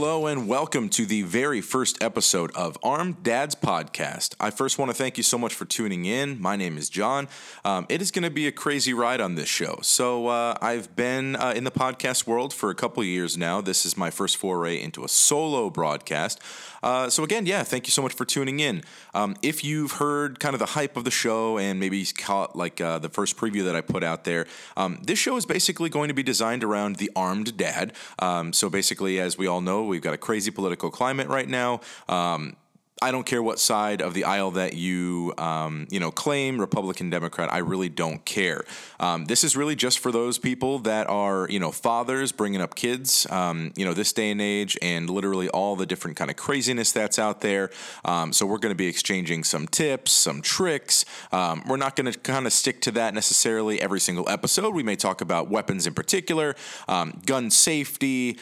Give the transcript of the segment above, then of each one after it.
Hello and welcome to the very first episode of Armed Dads Podcast. I first want to thank you so much for tuning in. My name is John. Um, it is going to be a crazy ride on this show. So, uh, I've been uh, in the podcast world for a couple years now. This is my first foray into a solo broadcast. Uh, so, again, yeah, thank you so much for tuning in. Um, if you've heard kind of the hype of the show and maybe caught like uh, the first preview that I put out there, um, this show is basically going to be designed around the armed dad. Um, so, basically, as we all know, we've got a crazy political climate right now. Um, I don't care what side of the aisle that you um, you know claim, Republican, Democrat. I really don't care. Um, this is really just for those people that are you know fathers bringing up kids. Um, you know this day and age, and literally all the different kind of craziness that's out there. Um, so we're going to be exchanging some tips, some tricks. Um, we're not going to kind of stick to that necessarily every single episode. We may talk about weapons in particular, um, gun safety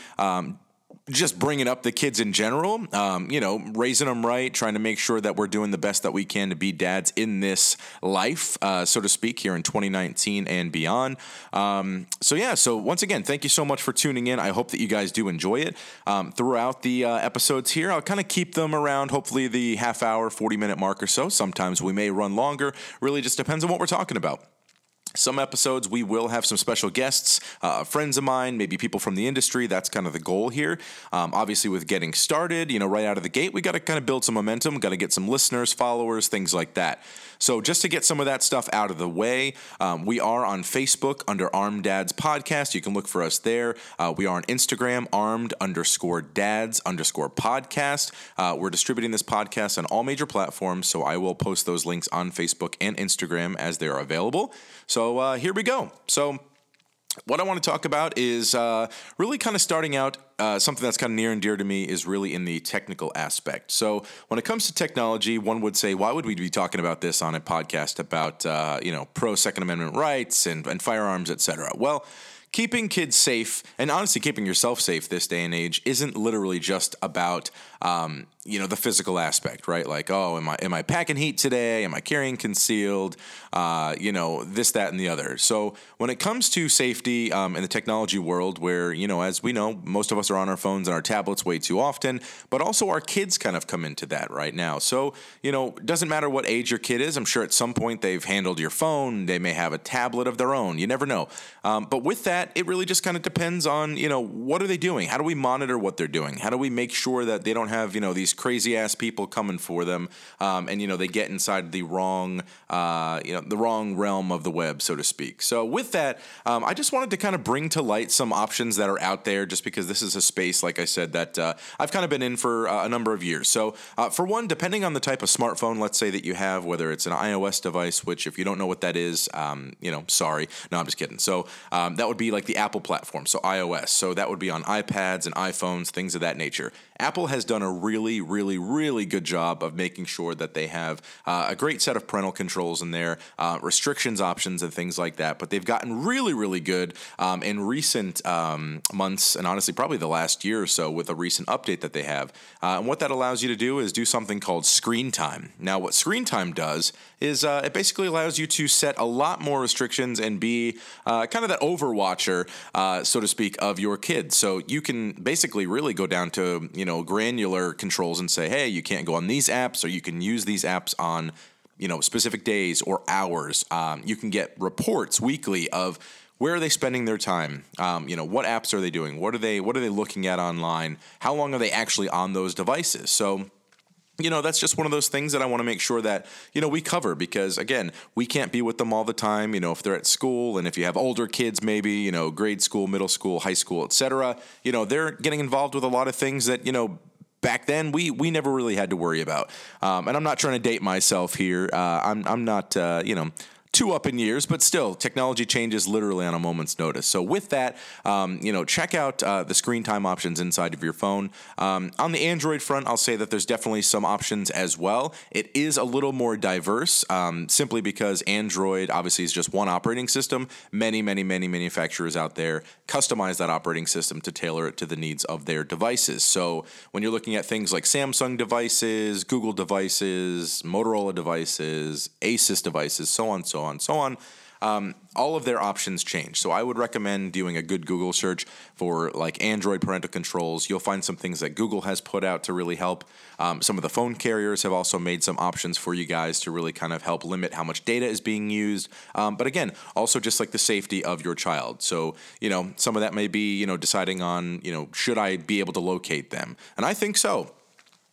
just bringing up the kids in general, um, you know, raising them right, trying to make sure that we're doing the best that we can to be dads in this life, uh, so to speak, here in 2019 and beyond. Um, so, yeah, so once again, thank you so much for tuning in. I hope that you guys do enjoy it. Um, throughout the uh, episodes here, I'll kind of keep them around hopefully the half hour, 40 minute mark or so. Sometimes we may run longer, really just depends on what we're talking about. Some episodes we will have some special guests, uh, friends of mine, maybe people from the industry. That's kind of the goal here. Um, obviously, with getting started, you know, right out of the gate, we got to kind of build some momentum, got to get some listeners, followers, things like that. So, just to get some of that stuff out of the way, um, we are on Facebook under Armed Dads Podcast. You can look for us there. Uh, we are on Instagram, armed underscore dads underscore podcast. Uh, we're distributing this podcast on all major platforms, so I will post those links on Facebook and Instagram as they are available. So, uh, here we go. So, what I want to talk about is uh, really kind of starting out uh, something that's kind of near and dear to me is really in the technical aspect. So when it comes to technology, one would say, why would we be talking about this on a podcast about uh, you know pro Second Amendment rights and, and firearms, et cetera? Well, keeping kids safe and honestly keeping yourself safe this day and age isn't literally just about um, you know the physical aspect, right? Like, oh, am I am I packing heat today? Am I carrying concealed? Uh, you know, this, that, and the other. So when it comes to safety um, in the technology world, where you know, as we know, most of us are on our phones and our tablets way too often, but also our kids kind of come into that right now. So you know, doesn't matter what age your kid is. I'm sure at some point they've handled your phone. They may have a tablet of their own. You never know. Um, but with that, it really just kind of depends on you know what are they doing? How do we monitor what they're doing? How do we make sure that they don't have you know these crazy ass people coming for them, um, and you know they get inside the wrong, uh, you know, the wrong realm of the web, so to speak. So with that, um, I just wanted to kind of bring to light some options that are out there, just because this is a space, like I said, that uh, I've kind of been in for uh, a number of years. So uh, for one, depending on the type of smartphone, let's say that you have, whether it's an iOS device, which if you don't know what that is, um, you know, sorry, no, I'm just kidding. So um, that would be like the Apple platform, so iOS. So that would be on iPads and iPhones, things of that nature. Apple has done a really, really, really good job of making sure that they have uh, a great set of parental controls in there, uh, restrictions options, and things like that. But they've gotten really, really good um, in recent um, months, and honestly, probably the last year or so, with a recent update that they have. Uh, and what that allows you to do is do something called screen time. Now, what screen time does is uh, it basically allows you to set a lot more restrictions and be uh, kind of that overwatcher, uh, so to speak, of your kids. So you can basically really go down to you know granular controls and say, hey, you can't go on these apps, or you can use these apps on you know specific days or hours. Um, you can get reports weekly of where are they spending their time. Um, you know what apps are they doing? What are they what are they looking at online? How long are they actually on those devices? So you know that's just one of those things that i want to make sure that you know we cover because again we can't be with them all the time you know if they're at school and if you have older kids maybe you know grade school middle school high school etc you know they're getting involved with a lot of things that you know back then we we never really had to worry about. Um, and i'm not trying to date myself here. Uh, i'm, I'm not uh, you know too up in years, but still, technology changes literally on a moment's notice. So with that, um, you know, check out uh, the screen time options inside of your phone. Um, on the Android front, I'll say that there's definitely some options as well. It is a little more diverse, um, simply because Android obviously is just one operating system. Many, many, many manufacturers out there customize that operating system to tailor it to the needs of their devices. So when you're looking at things like Samsung devices, Google devices, Motorola devices, Asus devices, so on, so on, so on. um, all of their options change. So I would recommend doing a good Google search for like Android parental controls. You'll find some things that Google has put out to really help. Um, some of the phone carriers have also made some options for you guys to really kind of help limit how much data is being used. Um, but again, also just like the safety of your child. So, you know, some of that may be, you know, deciding on, you know, should I be able to locate them? And I think so.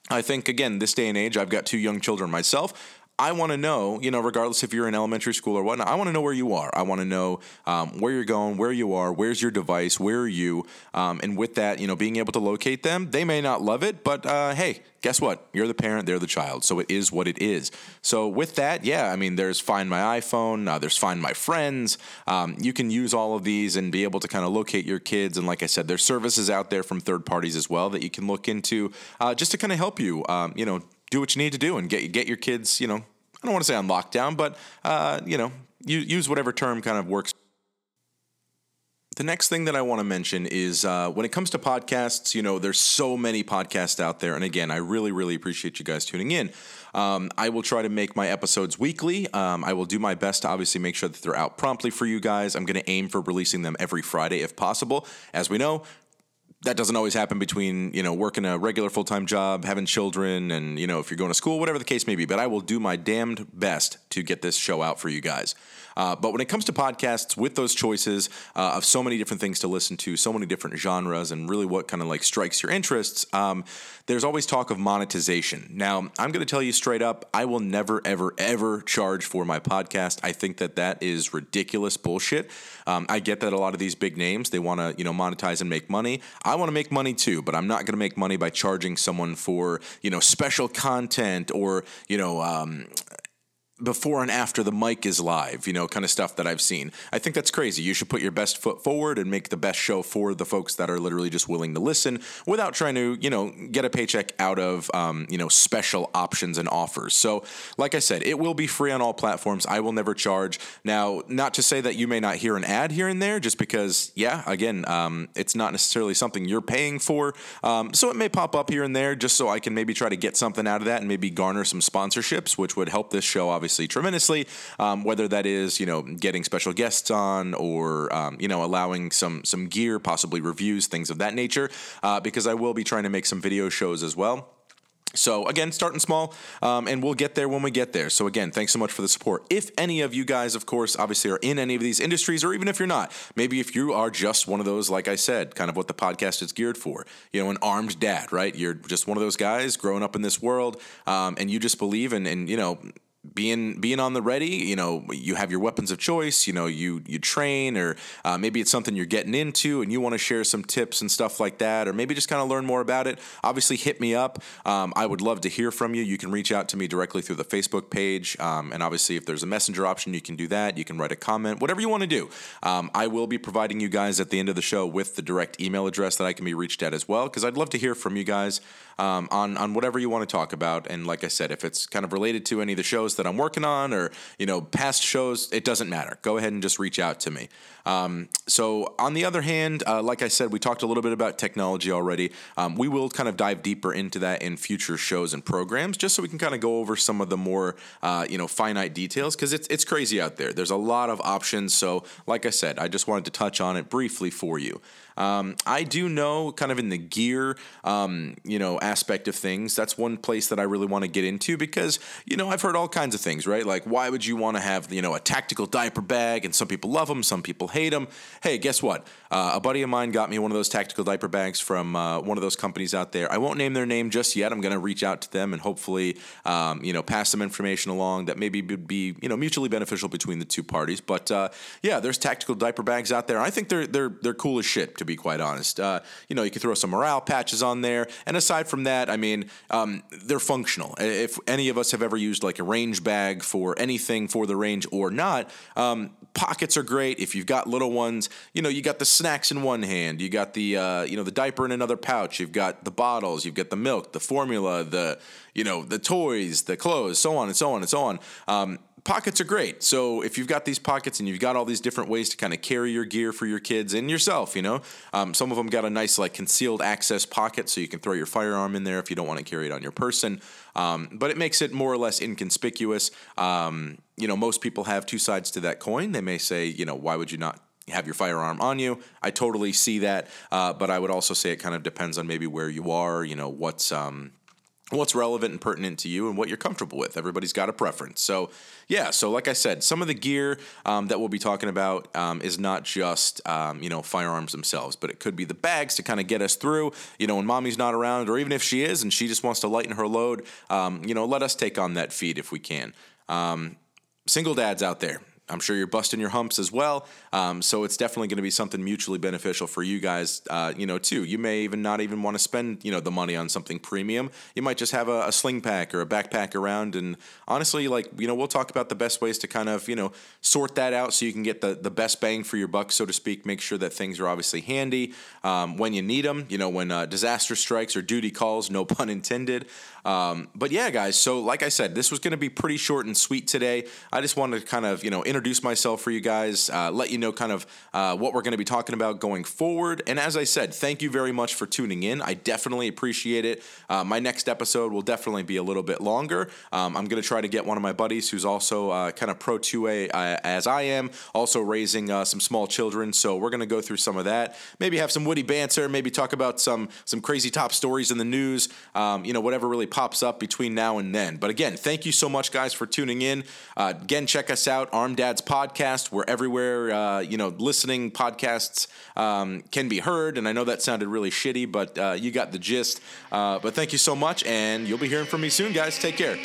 I think, again, this day and age, I've got two young children myself. I want to know, you know, regardless if you're in elementary school or whatnot, I want to know where you are. I want to know um, where you're going, where you are, where's your device, where are you? Um, and with that, you know, being able to locate them, they may not love it, but uh, hey, guess what? You're the parent, they're the child. So it is what it is. So with that, yeah, I mean, there's Find My iPhone, uh, there's Find My Friends. Um, you can use all of these and be able to kind of locate your kids. And like I said, there's services out there from third parties as well that you can look into uh, just to kind of help you, um, you know, do what you need to do and get get your kids, you know, I don't want to say on lockdown, but uh, you know, you, use whatever term kind of works. The next thing that I want to mention is uh, when it comes to podcasts, you know, there's so many podcasts out there. And again, I really, really appreciate you guys tuning in. Um, I will try to make my episodes weekly. Um, I will do my best to obviously make sure that they're out promptly for you guys. I'm going to aim for releasing them every Friday if possible. As we know, that doesn't always happen between you know working a regular full time job, having children, and you know if you're going to school, whatever the case may be. But I will do my damned best to get this show out for you guys. Uh, but when it comes to podcasts, with those choices uh, of so many different things to listen to, so many different genres, and really what kind of like strikes your interests, um, there's always talk of monetization. Now, I'm going to tell you straight up, I will never, ever, ever charge for my podcast. I think that that is ridiculous bullshit. Um, I get that a lot of these big names they want to you know monetize and make money. Want to make money too, but I'm not going to make money by charging someone for you know special content or you know um, before and after the mic is live, you know, kind of stuff that I've seen. I think that's crazy. You should put your best foot forward and make the best show for the folks that are literally just willing to listen without trying to, you know, get a paycheck out of, um, you know, special options and offers. So, like I said, it will be free on all platforms. I will never charge. Now, not to say that you may not hear an ad here and there, just because, yeah, again, um, it's not necessarily something you're paying for. Um, so it may pop up here and there just so I can maybe try to get something out of that and maybe garner some sponsorships, which would help this show, obviously obviously tremendously. Um, whether that is you know getting special guests on or um, you know allowing some some gear, possibly reviews, things of that nature. Uh, because I will be trying to make some video shows as well. So again, starting small, um, and we'll get there when we get there. So again, thanks so much for the support. If any of you guys, of course, obviously are in any of these industries, or even if you're not, maybe if you are just one of those, like I said, kind of what the podcast is geared for, you know, an armed dad, right? You're just one of those guys growing up in this world, um, and you just believe in, and you know, being being on the ready you know you have your weapons of choice you know you you train or uh, maybe it's something you're getting into and you want to share some tips and stuff like that or maybe just kind of learn more about it. Obviously hit me up. Um, i would love to hear from you. You can reach out to me directly through the facebook page um, and obviously if there's a messenger option you can do that. You can write a comment whatever you want to do. Um, i will be providing you guys at the end of the show with the direct email address that i can be reached at as well because i'd love to hear from you guys um, on on whatever you want to talk about. And like I said, if it's kind of related to any of the shows that I'm working on or you know past shows, it doesn't matter. Go ahead and just reach out to me. Um, so on the other hand, uh, like I said, we talked a little bit about technology already. Um, we will kind of dive deeper into that in future shows and programs, just so we can kind of go over some of the more uh, you know finite details because it's it's crazy out there. There's a lot of options. So like I said, I just wanted to touch on it briefly for you. Um, I do know, kind of in the gear, um, you know, aspect of things. That's one place that I really want to get into because you know I've heard all kinds of things, right? Like, why would you want to have you know a tactical diaper bag? And some people love them, some people hate them. Hey, guess what? Uh, a buddy of mine got me one of those tactical diaper bags from uh, one of those companies out there. I won't name their name just yet. I'm going to reach out to them and hopefully, um, you know, pass some information along that maybe would be you know mutually beneficial between the two parties. But uh, yeah, there's tactical diaper bags out there. I think they're they're they're cool as shit to be quite honest. Uh, you know, you can throw some morale patches on there, and aside from that, I mean, um, they're functional. If any of us have ever used like a range bag for anything for the range or not, um, pockets are great. If you've got little ones, you know, you got the snacks in one hand, you got the uh, you know the diaper in another pouch, you've got the bottles, you've got the milk, the formula, the you know the toys, the clothes, so on and so on and so on. Um, pockets are great. So if you've got these pockets and you've got all these different ways to kind of carry your gear for your kids and yourself, you know, um, some of them got a nice like concealed access pocket so you can throw your firearm in there if you don't want to carry it on your person. Um, but it makes it more or less inconspicuous. Um, you know, most people have two sides to that coin. They may say, you know, why would you not have your firearm on you. I totally see that, uh, but I would also say it kind of depends on maybe where you are. You know, what's um, what's relevant and pertinent to you and what you're comfortable with. Everybody's got a preference. So, yeah, so like I said, some of the gear um, that we'll be talking about um, is not just, um, you know, firearms themselves, but it could be the bags to kind of get us through, you know, when mommy's not around, or even if she is and she just wants to lighten her load, um, you know, let us take on that feed if we can. Um, single dads out there, I'm sure you're busting your humps as well. Um, so it's definitely going to be something mutually beneficial for you guys, uh, you know, too. You may even not even want to spend, you know, the money on something premium. You might just have a, a, sling pack or a backpack around. And honestly, like, you know, we'll talk about the best ways to kind of, you know, sort that out so you can get the, the best bang for your buck, so to speak. Make sure that things are obviously handy um, when you need them, you know, when uh, disaster strikes or duty calls, no pun intended. Um, but yeah, guys, so like I said, this was going to be pretty short and sweet today. I just wanted to kind of, you know, introduce myself for you guys, uh, let you know kind of uh, what we're going to be talking about going forward. And as I said, thank you very much for tuning in. I definitely appreciate it. Uh, my next episode will definitely be a little bit longer. Um, I'm going to try to get one of my buddies who's also uh, kind of pro 2A uh, as I am, also raising uh, some small children. So we're going to go through some of that. Maybe have some witty banter. Maybe talk about some some crazy top stories in the news. Um, you know, whatever really pops up between now and then. But again, thank you so much, guys, for tuning in. Again, check us out, Armed Dads Podcast. We're everywhere, uh, you know, listening podcasts um, can be heard. And I know that sounded really shitty, but uh, you got the gist. Uh, but thank you so much, and you'll be hearing from me soon, guys. Take care.